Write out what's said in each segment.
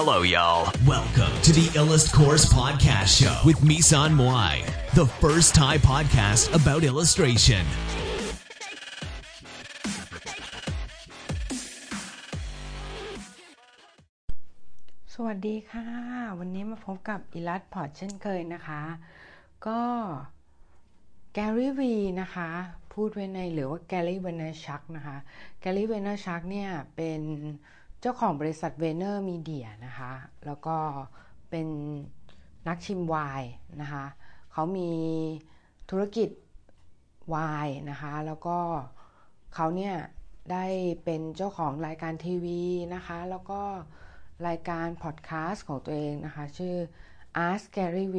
Hello, y'all. Welcome to the Illust Course Podcast Show with Misan Moai, the first Thai podcast about illustration. สวัสดีค่ะ วันนี้มาพบกับ Illust Course เช่นเคยนะคะ ก็ Gary Vee นะคะ พูดไว้ในหรือว่า Gary Vaynerchuk นะคะ Gary Vaynerchuk เนี่ยเป็น เจ้าของบริษัท VaynerMedia นะคะ แล้วก็เป็นนักชิมไวน์นะคะ เขามีธุรกิจไวน์นะคะ แล้วก็เขาเนี่ยได้เป็นเจ้าของรายการทีวีนะคะ แล้วก็รายการพอดแคสต์ของตัวเองนะคะ ชื่อ Ask Gary Vee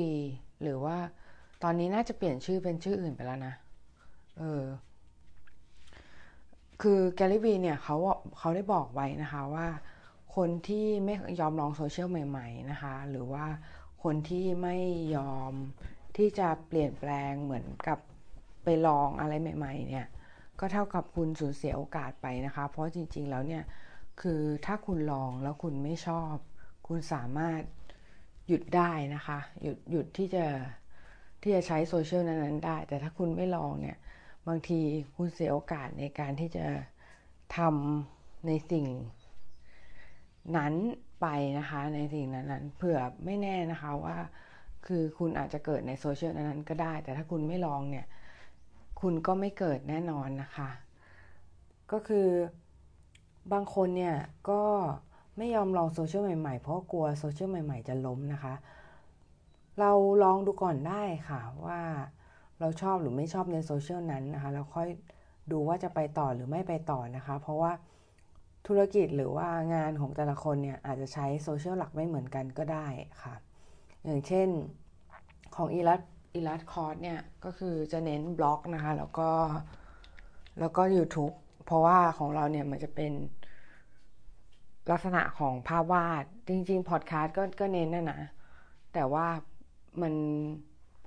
หรือว่าตอนนี้น่าจะเปลี่ยนชื่อเป็นชื่ออื่นไปแล้วนะ เออ คือแกลิวีเนี่ยเขาเขาได้บอกไว้นะคะว่า คนที่ไม่ยอมลองโซเชียลใหม่ ๆนะคะ หรือว่าคนที่ไม่ยอมที่จะเปลี่ยนแปลงเหมือนกับไปลองอะไรใหม่ ๆ เนี่ย ก็เท่ากับคุณสูญเสียโอกาสไปนะคะ เพราะจริง ๆ แล้วเนี่ย คือถ้าคุณลองแล้วคุณไม่ชอบ คุณสามารถหยุดได้นะคะ หยุดหยุดที่จะที่จะใช้โซเชียลนั้นๆได้ แต่ถ้าคุณไม่ลองเนี่ย บางทีคุณเสียโอกาสในการที่จะทำในสิ่งนั้นไปนะคะในสิ่งนั้นๆเผื่อไม่แน่นะคะว่า คือคุณอาจจะเกิดในโซเชียลนั้นๆก็ได้ แต่ถ้าคุณไม่ลองเนี่ย คุณก็ไม่เกิดแน่นอนนะคะ ก็คือบางคนเนี่ยก็ไม่ยอมลองโซเชียลใหม่ๆ เพราะกลัวโซเชียลใหม่ ๆ จะล้มนะคะ เราลองดูก่อนได้ค่ะว่า เราชอบหรือไม่ชอบในโซเชียลนั้นนะคะแล้วค่อยดูว่าจะไปต่อหรือไม่ไปต่อนะคะ เพราะว่าธุรกิจหรือว่างานของแต่ละคนเนี่ยอาจจะใช้โซเชียลหลักไม่เหมือนกันก็ได้ค่ะ อย่างเช่นของ Illust Illust Course เนี่ยก็คือจะเน้นบล็อกนะคะแล้วก็แล้วก็ YouTube เพราะว่าของเราเนี่ยมันจะเป็นลักษณะของภาพวาด จริงๆพอดแคสต์ก็ก็เน้นนะนะ แต่ว่ามัน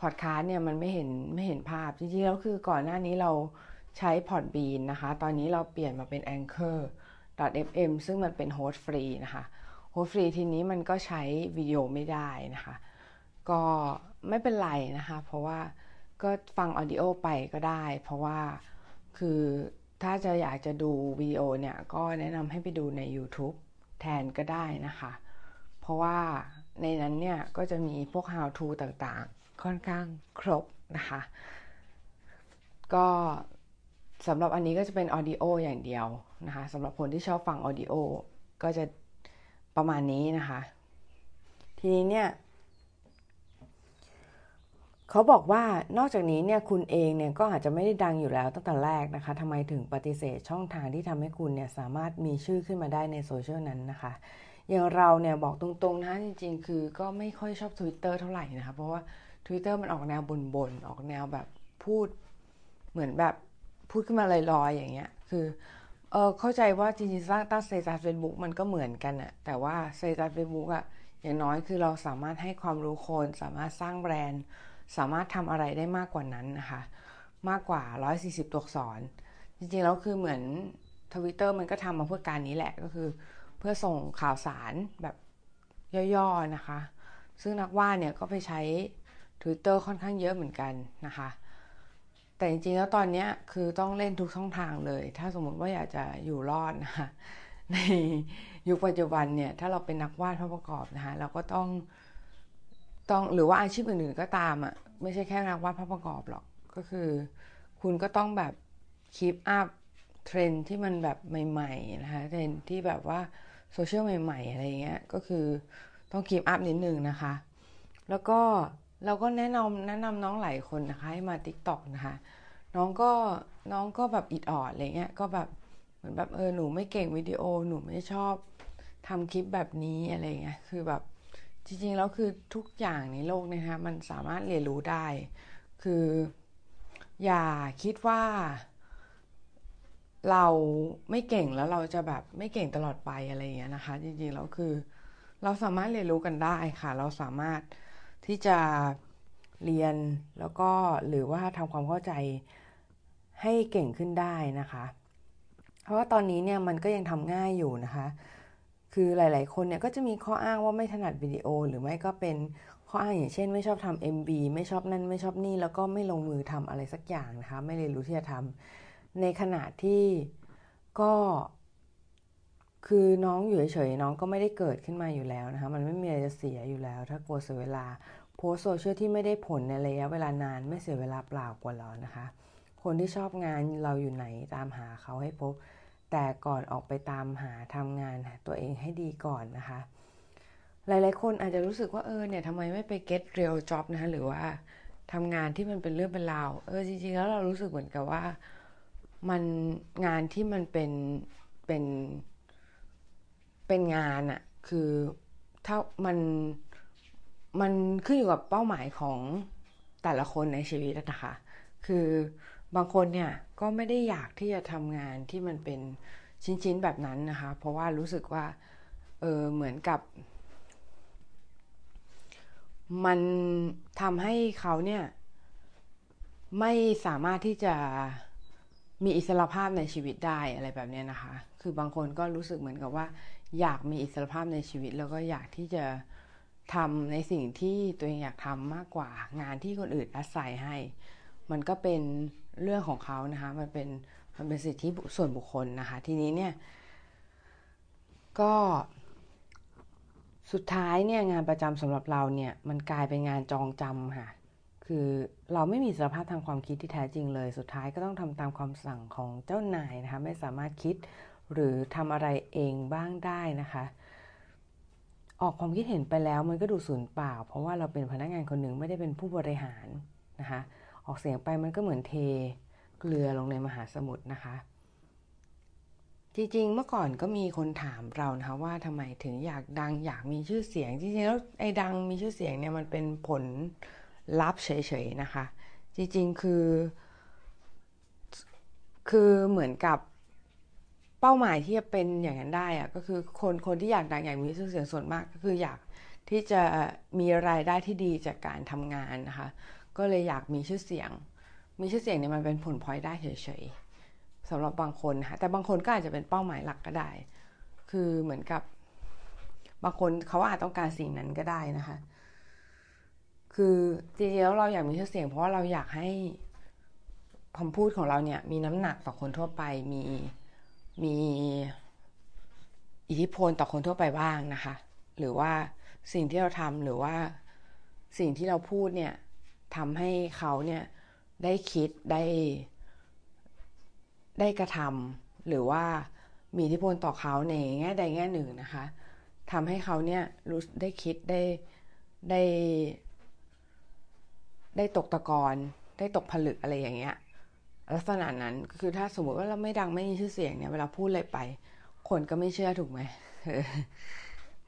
พอดแคสต์เนี่ยมันไม่เห็นไม่เห็นภาพจริงๆแล้วคือก่อนหน้านี้เราใช้ Podbean นะคะ ตอนนี้เราเปลี่ยนมาเป็น Anchor.fm ซึ่งมันเป็น host ฟรีนะคะ host ฟรีทีนี้มันก็ใช้วิดีโอไม่ได้นะคะ ก็ไม่เป็นไรนะคะ เพราะว่าก็ฟัง audio ไปก็ได้ เพราะว่าคือถ้าจะอยากจะดูวิดีโอเนี่ย ก็แนะนำให้ไปดูใน YouTube แทนก็ได้นะคะ เพราะว่าในนั้นเนี่ย ก็จะมีพวก how to ต่างๆ ค่อนข้างครบนะคะ ก็สำหรับอันนี้ก็จะเป็น audio อย่างเดียวนะคะสำหรับคนที่ชอบฟัง audio ก็จะประมาณนี้นะคะ ทีนี้เนี่ยเขาบอกว่านอกจากนี้เนี่ยคุณเองเนี่ยก็อาจจะไม่ได้ดังอยู่แล้วตั้งแต่แรกนะคะทำไมถึงปฏิเสธช่องทางที่ทำให้คุณเนี่ยสามารถมีชื่อขึ้นมาได้ในโซเชียลนั้นนะคะ อย่างเราเนี่ยบอกตรงๆนะจริงๆ คือก็ไม่ค่อยชอบ Twitter เท่าไหร่นะคะเพราะว่า Twitter มันออกแนวบ่นๆออกแนวแบบพูดเหมือนแบบพูดขึ้นมาลอยๆอย่างเงี้ย คือเออเข้าใจว่าจริงๆสร้างตั้ง status Facebook มันก็เหมือนกันอะแต่ว่า status Facebook อะอย่างน้อยคือเราสามารถให้ความรู้คน สามารถสร้างแบรนด์ สามารถทำอะไรได้มากกว่านั้นนะคะ มากกว่า 140 ตัวอักษร จริงๆแล้วคือเหมือนทวิตเตอร์มันก็ทำมาเพื่อการนี้แหละก็คือ เพื่อส่งข่าวสารแบบย่อๆนะคะ ซึ่งนักวาดเนี่ยก็ไปใช้ Twitter ค่อนข้างเยอะเหมือนกันนะคะ แต่จริงๆแล้วตอนนี้คือต้องเล่นทุกช่องทางเลย ถ้าสมมติว่าอยากจะอยู่รอดนะคะในยุคปัจจุบันเนี่ย ถ้าเราเป็นนักวาดภาพประกอบนะคะเราก็ต้องต้องหรือว่าอาชีพอื่นๆก็ตามอะค่ะไม่ใช่แค่นักวาดภาพประกอบหรอกก็คือ คุณก็ต้องแบบ keep up trend ที่มันแบบใหม่ๆนะคะเทรนที่แบบว่าโซเชียลใหม่ ๆ อะไรเงี้ยก็คือต้อง keep up นิดนึงนะคะ แล้วก็ เราก็แนะนำแนะนำน้องหลายคนนะคะให้มา Tik t o อกนะคะ น้องก็น้องก็แบบอิดออดอะไรเงี้ยก็แบบเหมือนแบบเออหนูไม่เก่งวิดีโอหนูไม่ชอบทำคลิปแบบนี้อะไรเงี้ยคือแบบจริงๆแล้วคือทุกอย่างในโลกนะคะมันสามารถเรียนรู้ได้ คือ อย่าคิดว่า เราไม่เก่งแล้วเราจะแบบไม่เก่งตลอดไปอะไรอย่างเงี้ยนะคะ จริงๆแล้วคือ เราสามารถเรียนรู้กันได้ค่ะ เราสามารถ ที่จะเรียนแล้วก็หรือว่าทำความเข้าใจให้เก่งขึ้นได้นะคะ เพราะว่าตอนนี้เนี่ยมันก็ยังทำง่ายอยู่นะคะ คือหลาย ๆ คนเนี่ยก็จะมีข้ออ้างว่าไม่ถนัดวิดีโอ หรือไม่ก็เป็นข้ออ้างอย่างเช่น ไม่ชอบทำ MB ไม่ชอบนั่นไม่ชอบนี่ แล้วก็ไม่ลงมือทำอะไรสักอย่างนะคะ ไม่เรียนรู้ที่จะทำในขณะที่ก็ คือน้องอยู่เฉยๆน้องก็ไม่ได้เกิดขึ้นมาอยู่แล้วนะคะ มันไม่มีอะไรจะเสียอยู่แล้ว ถ้ากลัวเสียเวลาโพสโซเชียลที่ไม่ได้ผลในระยะเวลานานไม่เสียเวลาเปล่ากว่าหรอนะคะ คนที่ชอบงานเราอยู่ไหนตามหาเขาให้พบ แต่ก่อนออกไปตามหาทำงานตัวเองให้ดีก่อนนะคะ หลายๆ คนอาจจะรู้สึกว่าเออเนี่ยทำไมไม่ไป get real job นะคะหรือว่าทำงานที่มันเป็นเรื่องเป็นราวเออจริงๆแล้วเรารู้สึกเหมือนกับว่า มันงานที่มันเป็นเป็น เป็นงานอะคือถ้ามันมันขึ้นอยู่กับเป้าหมายของแต่ละคนในชีวิตนะคะ คือบางคนเนี่ยก็ไม่ได้อยากที่จะทำงานที่มันเป็นชิ้นๆแบบนั้นนะคะ เพราะว่ารู้สึกว่าเออเหมือนกับ มันทำให้เขาเนี่ยไม่สามารถที่จะมีอิสระภาพในชีวิตได้อะไรแบบนี้นะคะ คือบางคนก็รู้สึกเหมือนกับว่า อยากมีอิสรภาพในชีวิต แล้วก็อยากที่จะทำในสิ่งที่ตัวเองอยากทำมากกว่างานที่คนอื่นอาศัยให้ มันก็เป็นเรื่องของเขานะคะ มันเป็นมันเป็นสิทธิส่วนบุคคลนะคะ ทีนี้เนี่ย ก็สุดท้ายเนี่ยงานประจำสำหรับเราเนี่ยมันกลายเป็นงานจองจำค่ะ คือเราไม่มีสภาพทางความคิดที่แท้จริงเลย สุดท้ายก็ต้องทำตามความสั่งของเจ้านายนะคะ ไม่สามารถคิด หรือทำอะไรเองบ้างได้นะคะ ออกความคิดเห็นไปแล้วมันก็ดูสูญเปล่า เพราะว่าเราเป็นพนักงานคนหนึ่งไม่ได้เป็นผู้บริหารนะคะ ออกเสียงไปมันก็เหมือนเทเกลือลงในมหาสมุทรนะคะ จริงๆ เมื่อก่อนก็มีคนถามเรานะคะว่าทำไมถึงอยากดังอยากมีชื่อเสียงจริงๆแล้วไอ้ดังมีชื่อเสียงเนี่ยมันเป็นผลลัพธ์เฉยๆนะคะ จริงๆคือ คือเหมือนกับ เป้าหมายที่จะเป็นอย่างนั้นได้อะก็คือคนคนที่อยากดังอยากมีชื่อเสียงส่วนมากก็คืออยากที่จะมีรายได้ที่ดีจากการทำงานนะคะ ก็เลยอยากมีชื่อเสียง มีชื่อเสียงเนี่ยมันเป็นผลพลอยได้เฉยๆสำหรับบางคนค่ะแต่บางคนก็อาจจะเป็นเป้าหมายหลักก็ได้ คือเหมือนกับบางคนเขาอาจต้องการสิ่งนั้นก็ได้นะคะ คือจริงๆแล้วเราอยากมีชื่อเสียง เพราะว่าเราอยากให้คำพูดของเราเนี่ยมีน้ำหนักต่อคนทั่วไปมี มีอิทธิพลต่อคนทั่วไปบ้างนะคะ หรือว่าสิ่งที่เราทำหรือว่าสิ่งที่เราพูดเนี่ยทำให้เขาเนี่ยได้คิดได้ได้กระทำหรือว่ามีอิทธิพลต่อเขาในแง่ใดแง่หนึ่งนะคะทำให้เขาเนี่ยรู้ได้คิดได้ได้ ได้ตกตะกอนได้ตกผลึกอะไรอย่างเงี้ย ลักษณะนั้นคือถ้าสมมติว่าเราไม่ดังไม่มีชื่อเสียงเนี่ยเวลาพูดอะไรไป คนก็ไม่เชื่อถูกไหม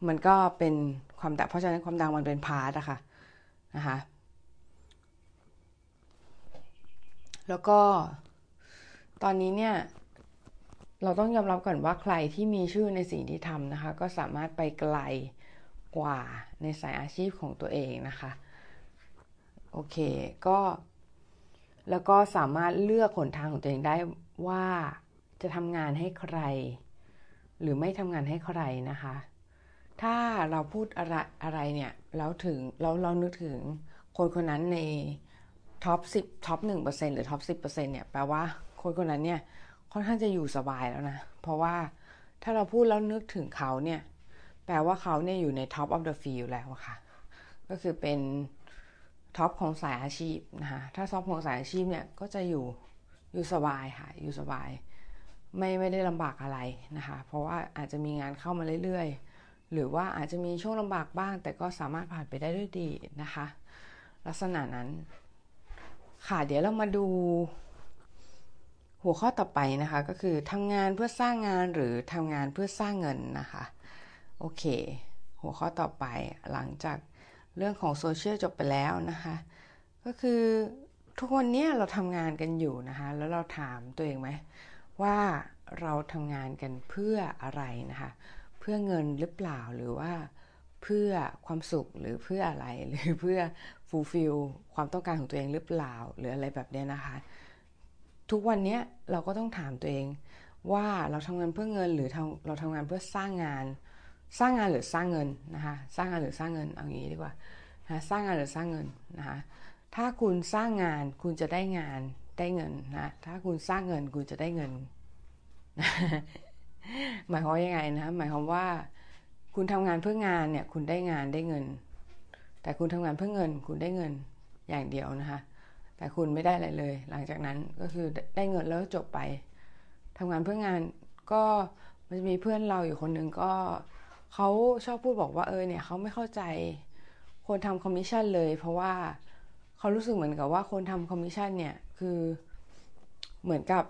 มันก็เป็นความดังเพราะฉะนั้นความดังมันเป็นพาร์ตอะค่ะนะคะแล้วก็ตอนนี้เนี่ยเราต้องยอมรับก่อนว่าใครที่มีชื่อในสิ่งที่ทำนะคะ ก็สามารถไปไกลกว่าในสายอาชีพของตัวเองนะคะ โอเค ก็ แล้วก็สามารถเลือกหนทางของตัวเองได้ว่าจะทำงานให้ใคร หรือไม่ทำงานให้ใครนะคะ ถ้าเราพูดอะไรอะไรเนี่ยแล้วถึงเราเรานึกถึงคนคนนั้นใน top สิบ top หนึ่งเปอร์เซ็นต์หรือ top สิบเปอร์เซ็นต์เนี่ยแปลว่าคนคนนั้นเนี่ยค่อนข้างจะอยู่สบายแล้วนะ เพราะว่าถ้าเราพูดแล้วนึกถึงเขาเนี่ย แปลว่าเขาเนี่ยอยู่ใน top of the field แล้วค่ะ ก็คือเป็น top ของสายอาชีพนะคะถ้า top ของสายอาชีพเนี่ยก็จะอยู่อยู่สบายค่ะอยู่สบาย ไม่ไม่ได้ลำบากอะไรนะคะเพราะว่าอาจจะมีงานเข้ามาเรื่อยๆ หรือว่าอาจจะมีช่วงลำบากบ้าง แต่ก็สามารถผ่านไปได้ด้วยดีนะคะ ลักษณะนั้นค่ะเดี๋ยวเรามาดูหัวข้อต่อไปนะคะก็คือทำงานเพื่อสร้างงานหรือทำงานเพื่อสร้างเงินนะคะโอเค หัวข้อต่อไปหลังจาก เรื่องของโซเชียลจบไปแล้วนะคะ ก็คือทุกวันนี้เราทำงานกันอยู่นะคะ แล้วเราถามตัวเองไหมว่าเราทำงานกันเพื่ออะไรนะคะ เพื่อเงินหรือเปล่าหรือว่าเพื่อความสุขหรือเพื่ออะไรหรือเพื่อฟูลฟิลความต้องการของตัวเองหรือเปล่าหรืออะไรแบบนี้นะคะ ทุกวันนี้เราก็ต้องถามตัวเองว่าเราทำงานเพื่อเงินหรือเราทำงานเพื่อสร้างงาน สร้างงานหรือสร้างเงินนะคะสร้างงานหรือสร้างเงินเอางี้ดีกว่านะสร้างงานหรือสร้างเงินนะคะถ้าคุณสร้างงานคุณจะได้งานได้เงินนะถ้าคุณสร้างเงินคุณจะได้เงิน หมายความยังไงนะหมายความว่า คุณทำงานเพื่องานเนี่ย คุณได้งานได้เงิน แต่คุณทำงานเพื่อเงิน คุณได้เงินอย่างเดียวนะคะแต่คุณไม่ได้อะไรเลย หลังจากนั้นก็คือได้เงินแล้วจบไปทำงานเพื่องานก็มันจะมีเพื่อนเราอยู่คนหนึ่งก็ เขาชอบพูดบอกว่าเออเนี่ยเขาไม่เข้าใจคนทำคอมมิชชั่นเลย เพราะว่าเขารู้สึกเหมือนกับว่าคนทำคอมมิชชั่นเนี่ยคือเหมือนกับ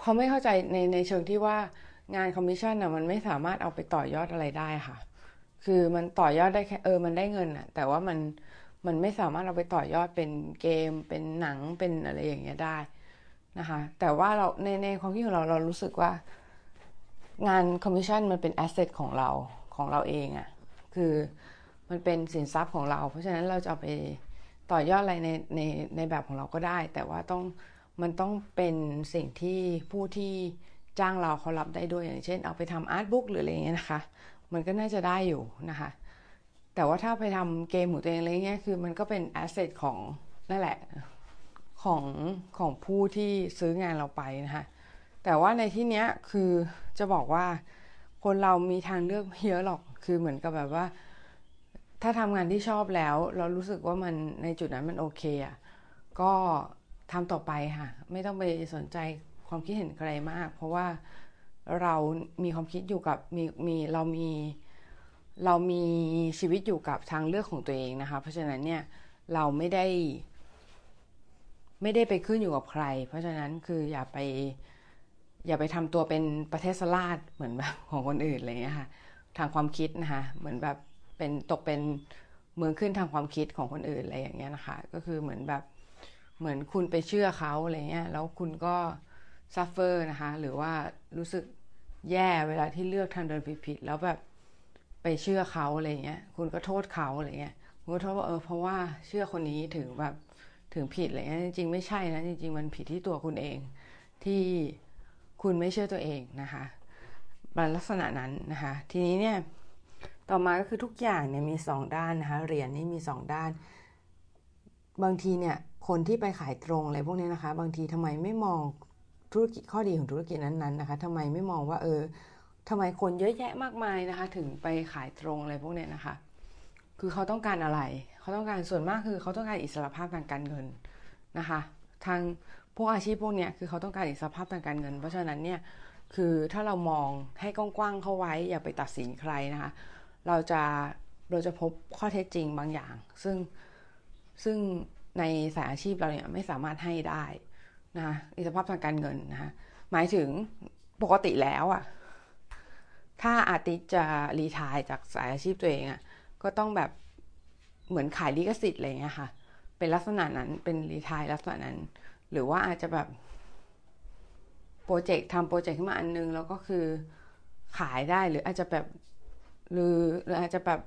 เขาไม่เข้าใจในในเชิงที่ว่างานคอมมิชชั่นอะมันไม่สามารถเอาไปต่อยอดอะไรได้ค่ะ คือมันต่อยอดได้แค่เออมันได้เงินอะ แต่ว่ามันมันไม่สามารถเอาไปต่อยอดเป็นเกม เป็นหนังเป็นอะไรอย่างเงี้ยได้นะคะ แต่ว่าเราในในความคิดของเราเรารู้สึกว่า งานคอมมิชชั่นมันเป็น asset ของเราของเราเองอะค่ะคือมันเป็นสินทรัพย์ของเรา เพราะฉะนั้นเราจะเอาไปต่อยอดอะไรในในในแบบของเราก็ได้ แต่ว่าต้องมันต้องเป็นสิ่งที่ผู้ที่จ้างเราเขารับได้ด้วยอย่างเช่น เอาไปทำ art book หรืออะไรเงี้ยนะคะ มันก็น่าจะได้อยู่นะคะ แต่ว่าถ้าไปทำเกมของตัวเองอะไรเงี้ยคือมันก็เป็น asset ของนั่นแหละของของผู้ที่ซื้องานเราไปนะคะ แต่ว่าในที่เนี้ยคือจะบอกว่าคนเรามีทางเลือกเยอะหรอก คือเหมือนกับแบบว่า ถ้าทำงานที่ชอบแล้ว เรารู้สึกว่ามันในจุดนั้นมันโอเคอะก็ทำต่อไปค่ะ ไม่ต้องไปสนใจความคิดเห็นใครมาก เพราะว่าเรามีความคิดอยู่กับมีมีเรามีเรามีชีวิตอยู่กับทางเลือกของตัวเองนะคะ เพราะฉะนั้นเนี่ยเราไม่ได้ ไม่ได้ไปขึ้นอยู่กับใคร เพราะฉะนั้นคืออย่าไป อย่าไปทำตัวเป็นประเทศราชเหมือนแบบของคนอื่นอะไรเงี้ยค่ะทางความคิดนะคะเหมือนแบบเป็นตกเป็นเมืองขึ้นทางความคิดของคนอื่นอะไรอย่างเงี้ยนะคะ ก็คือเหมือนแบบเหมือนคุณไปเชื่อเขาอะไรเงี้ยแล้วคุณก็ suffer นะคะหรือว่ารู้สึกแย่เวลาที่เลือกทางเดินผิดๆแล้วแบบไปเชื่อเขาอะไรเงี้ยคุณก็โทษเขาอะไรเงี้ยคุณก็โทษว่าเออเพราะว่าเชื่อคนนี้ถึงแบบถึงผิดอะไรเงี้ยจริงๆไม่ใช่นะจริง ๆ มันผิดที่ตัวคุณเองที่ คุณไม่เชื่อตัวเองนะคะมันลักษณะนั้นนะคะ ทีนี้เนี่ยต่อมาก็คือทุกอย่างเนี่ยมีสองด้านนะคะเหรียญนี่มีสองด้าน บางทีเนี่ยคนที่ไปขายตรงอะไรพวกนี้นะคะ บางทีทำไมไม่มองธุรกิจข้อดีของธุรกิจนั้นๆนะคะทำไมไม่มองว่าเออทำไมคนเยอะแยะมากมายนะคะ ถึงไปขายตรงอะไรพวกนี้นะคะ คือเขาต้องการอะไร เขาต้องการส่วนมากคือเขาต้องการอิสรภาพทางการเงินนะคะ ทาง พวกอาชีพพวกเนี้ยคือเขาต้องการอิสรภาพทางการเงิน เพราะฉะนั้นเนี่ยคือถ้าเรามองให้กว้างๆเข้าไว้อย่าไปตัดสินใครนะคะ เราจะเราจะพบข้อเท็จจริงบางอย่าง ซึ่งซึ่งในสายอาชีพเราเนี่ยไม่สามารถให้ได้นะคะอิสรภาพทางการเงินนะคะหมายถึงปกติแล้วอะถ้าอาติจะรีทายจากสายอาชีพตัวเองอะก็ต้องแบบเหมือนขายลิขสิทธิ์อะไรเงี้ยค่ะ เป็นลักษณะนั้นเป็นรีทายลักษณะนั้น หรือว่าอาจจะแบบโปรเจกต์ทำโปรเจกต์ขึ้นมาอันนึง แล้วก็คือขายได้หรืออาจจะแบบหรือหรืออาจจะแบบ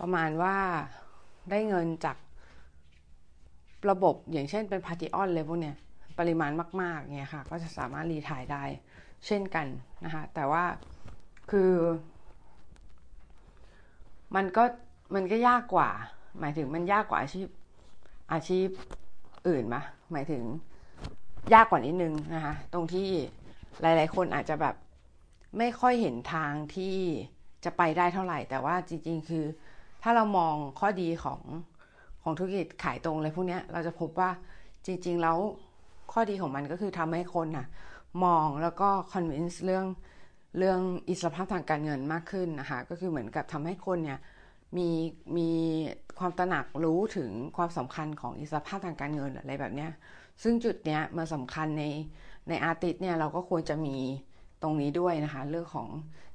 ประมาณว่าได้เงินจากระบบอย่างเช่นเป็นพาร์ติออนเลยพวกเนี้ยปริมาณมาก ๆเนี่ยค่ะ ก็จะสามารถรีทายได้เช่นกันนะคะ แต่ว่าคือ มันก็มันก็ยากกว่า หมายถึงมันยากกว่าอาชีพอาชีพ อื่นมะหมายถึงยากกว่านิดนึงนะคะ ตรงที่หลาย ๆ คนอาจจะแบบไม่ค่อยเห็นทางที่จะไปได้เท่าไหร่ แต่ว่าจริง ๆ คือ ถ้าเรามองข้อดีของของธุรกิจขายตรงอะไรพวกนี้เราจะพบว่าจริง ๆ แล้วข้อดีของมันก็คือทำให้คนน่ะ มองแล้วก็ convince เรื่องเรื่องอิสรภาพทางการเงินมากขึ้นนะคะ ก็คือเหมือนกับทำให้คนเนี่ย มีมีความตระหนักรู้ถึงความสำคัญของอิสรภาพทางการเงินอะไรแบบเนี้ย ซึ่งจุดเนี้ยมาสำคัญในใน artist เนี่ยเราก็ควรจะมีตรงนี้ด้วยนะคะ เรื่องของ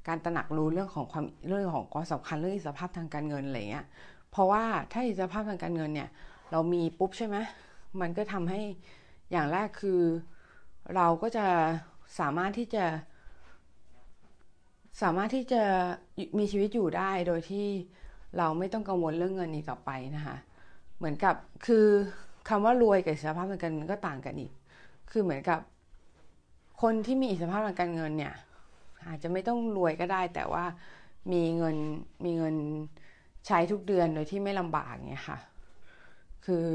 การตระหนักรู้เรื่องของความเรื่องของความสำคัญเรื่องอิสรภาพทางการเงินอะไรเงี้ย เพราะว่าถ้าอิสรภาพทางการเงินเนี่ย เรามีปุ๊บใช่ไหมมันก็ทำให้อย่างแรกคือเราก็จะสามารถที่จะ สามารถที่จะมีชีวิตอยู่ได้โดยที่ เราไม่ต้องกังวลเรื่องเงินอีกต่อไปนะคะเหมือนกับคือคำว่ารวยกับอิสรภาพทางการเงินก็ต่างกันอีก คือเหมือนกับ คนที่มีอิสรภาพทางการเงินเนี่ย อาจจะไม่ต้องรวยก็ได้ แต่ว่ามีเงินมีเงินใช้ทุกเดือนโดยที่ไม่ลำบากเนี่ยค่ะ คือ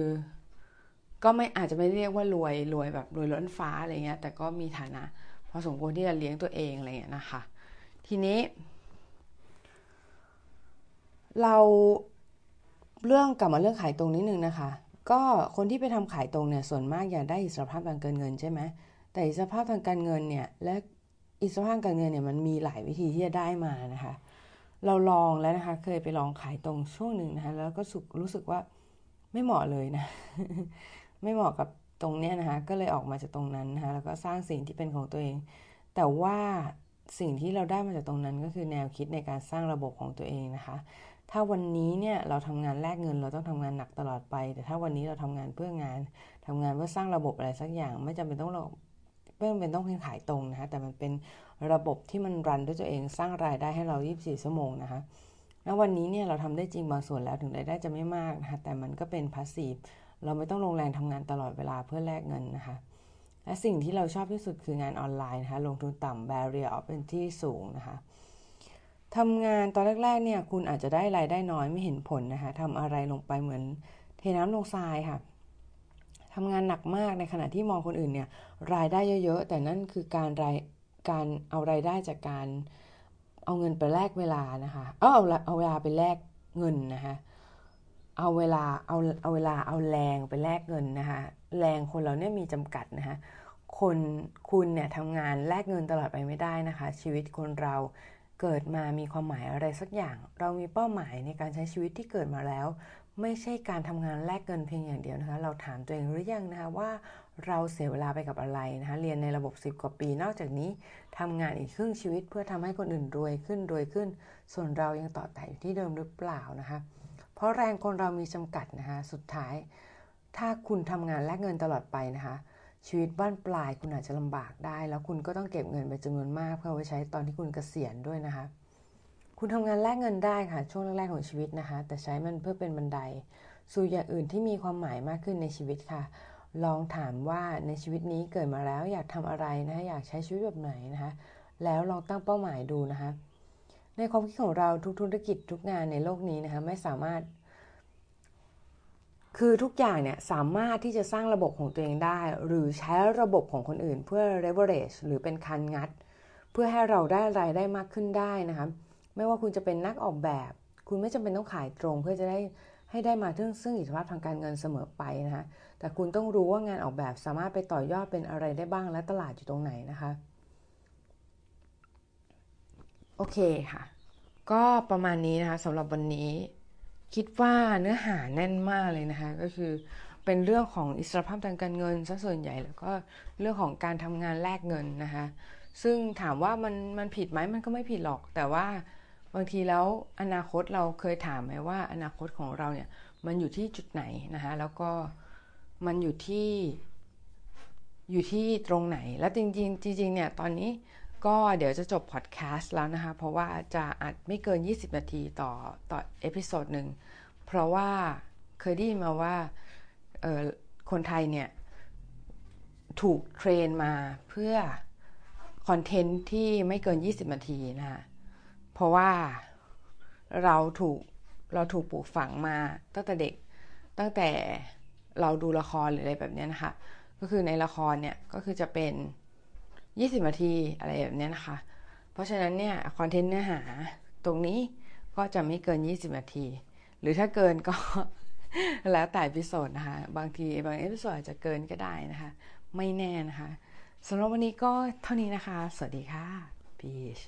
ก็ไม่อาจจะไม่เรียกว่ารวยรวยแบบรวยล้นฟ้าอะไรเงี้ย แต่ก็มีฐานะ พอสมควรที่จะเลี้ยงตัวเองอะไรเงี้ยนะคะ ทีนี้ เราเรื่องกลับมาเรื่องขายตรงนิดนึงนะคะ ก็คนที่ไปทำขายตรงเนี่ยส่วนมากอยากได้อิสรภาพทางการเงินใช่ไหมแต่อิสรภาพทางการเงินเนี่ยและอิสรภาพการเงินเนี่ยมันมีหลายวิธีที่จะได้มานะคะ เราลองแล้วนะคะ เคยไปลองขายตรงช่วงหนึ่งนะคะ แล้วก็สุรู้สึกว่าไม่เหมาะเลยนะ ไม่เหมาะกับตรงเนี้ยนะคะ ก็เลยออกมาจากตรงนั้นนะคะแล้วก็สร้างสิ่งที่เป็นของตัวเอง แต่ว่าสิ่งที่เราได้มาจากตรงนั้นก็คือแนวคิดในการสร้างระบบของตัวเองนะคะ ถ้าวันนี้เนี่ยเราทำงานแลกเงิน เราต้องทำงานหนักตลอดไป แต่ถ้าวันนี้เราทำงานเพื่องานทำงานเพื่อสร้างระบบอะไรสักอย่าง ไม่จำเป็นต้องเราไม่จำเป็นต้องเพียงขายตรงนะคะแต่มันเป็นระบบที่มันรันด้วยตัวเองสร้างรายได้ให้เรา 24 ชั่วโมงนะคะณวันนี้เนี่ยเราทำได้จริงบางส่วนแล้วถึงรายได้จะไม่มากนะคะแต่มันก็เป็นพาสซีฟเราไม่ต้องลงแรงทำงานตลอดเวลาเพื่อแลกเงินนะคะและสิ่งที่เราชอบที่สุดคืองานออนไลน์นะคะลงทุนต่ำ barrier of entry สูงนะคะ ทำงานตอนแรก ๆ เนี่ย คุณอาจจะได้รายได้น้อยไม่เห็นผลนะคะทำอะไรลงไปเหมือนเทน้ำลงทรายค่ะทำงานหนักมากในขณะที่มองคนอื่นเนี่ย รายได้เยอะๆ แต่นั่นคือการรายการเอารายได้จากการเอาเงินไปแลกเวลานะคะเอาเอาเอาเวลาไปแลกเงินนะคะเอาเวลาเอาเอาเวลาเอาแรงไปแลกเงินนะคะแรงคนเราเนี่ยมีจำกัดนะคะคนคุณเนี่ยทำงานแลกเงินตลอดไปไม่ได้นะคะ ชีวิตคนเรา เกิดมามีความหมายอะไรสักอย่าง เรามีเป้าหมายในการใช้ชีวิตที่เกิดมาแล้ว ไม่ใช่การทำงานแลกเงินเพียงอย่างเดียวนะคะ เราถามตัวเองหรือยังนะคะว่าเราเสียเวลาไปกับอะไรนะคะ เรียนในระบบ 10 กว่าปี นอกจากนี้ทำงานอีกครึ่งชีวิตเพื่อทำให้คนอื่นรวยขึ้นรวยขึ้น ส่วนเรายังต่อแต่อยู่ที่เดิมหรือเปล่านะคะ เพราะแรงคนเรามีจำกัดนะคะ สุดท้าย ถ้าคุณทำงานแลกเงินตลอดไปนะคะ ชีวิตบ้านปลายคุณอาจจะลำบากได้ แล้วคุณก็ต้องเก็บเงินไปจำนวนมากเพื่อไว้ใช้ตอนที่คุณเกษียณด้วยนะคะ คุณทำงานแลกเงินได้ค่ะ ช่วงแรกๆของชีวิตนะคะ แต่ใช้มันเพื่อเป็นบันได สู่อย่างอื่นที่มีความหมายมากขึ้นในชีวิตค่ะ ลองถามว่าในชีวิตนี้เกิดมาแล้วอยากทำอะไรนะคะอยากใช้ชีวิตแบบไหนนะคะ แล้วลองตั้งเป้าหมายดูนะคะ ในความคิดของเราทุกธุรกิจทุกงานในโลกนี้นะคะ ไม่สามารถ คือทุกอย่างเนี่ยสามารถที่จะสร้างระบบของตัวเองได้ หรือใช้ระบบของคนอื่นเพื่อ leverage หรือเป็นคันงัด เพื่อให้เราได้รายได้มากขึ้นได้นะคะไม่ว่าคุณจะเป็นนักออกแบบ คุณไม่จำเป็นต้องขายตรงเพื่อจะได้ให้ได้มาถึงซึ่งอิสรภาพทางการเงินเสมอไปนะคะแต่คุณต้องรู้ว่างานออกแบบสามารถไปต่อยอดเป็นอะไรได้บ้างและตลาดอยู่ตรงไหนนะคะโอเคค่ะ ก็ประมาณนี้นะคะสำหรับวันนี้ คิดว่าเนื้อหาแน่นมากเลยนะคะ ก็คือเป็นเรื่องของอิสรภาพทางการเงินซะส่วนใหญ่แล้วก็เรื่องของการทำงานแลกเงินนะคะ ซึ่งถามว่ามันมันผิดไหมมันก็ไม่ผิดหรอก แต่ว่าบางทีแล้วอนาคตเราเคยถามไหมว่า อนาคตของเราเนี่ยมันอยู่ที่จุดไหนนะคะแล้วก็มันอยู่ที่อยู่ที่ตรงไหน แล้วจริงๆจริงๆเนี่ยตอนนี้ ก็เดี๋ยวจะจบพอดแคสต์แล้วนะคะ เพราะว่าจะอัดไม่เกิน 20 นาทีต่อต่อ episode หนึ่ง เพราะว่าเคยได้ยินมาว่าคนไทยเนี่ย ถูก train มาเพื่อคอนเทนต์ที่ไม่เกิน 20 นาทีนะคะเพราะว่าเราถูกเราถูกปลูกฝังมาตั้งแต่เด็กตั้งแต่เราดูละครหรืออะไรแบบนี้นะคะ ก็คือในละครเนี่ยก็คือจะเป็น 20นาทีอะไรแบบนี้นะคะ เพราะฉะนั้นเนี่ยคอนเทนต์เนื้อหาตรงนี้ก็จะไม่เกิน 20 นาที หรือถ้าเกินก็ แล้วแต่ episode นะคะ บางทีบาง episode อาจจะเกินก็ได้นะคะ ไม่แน่นะคะสำหรับวันนี้ก็เท่านี้นะคะ สวัสดีค่ะ peace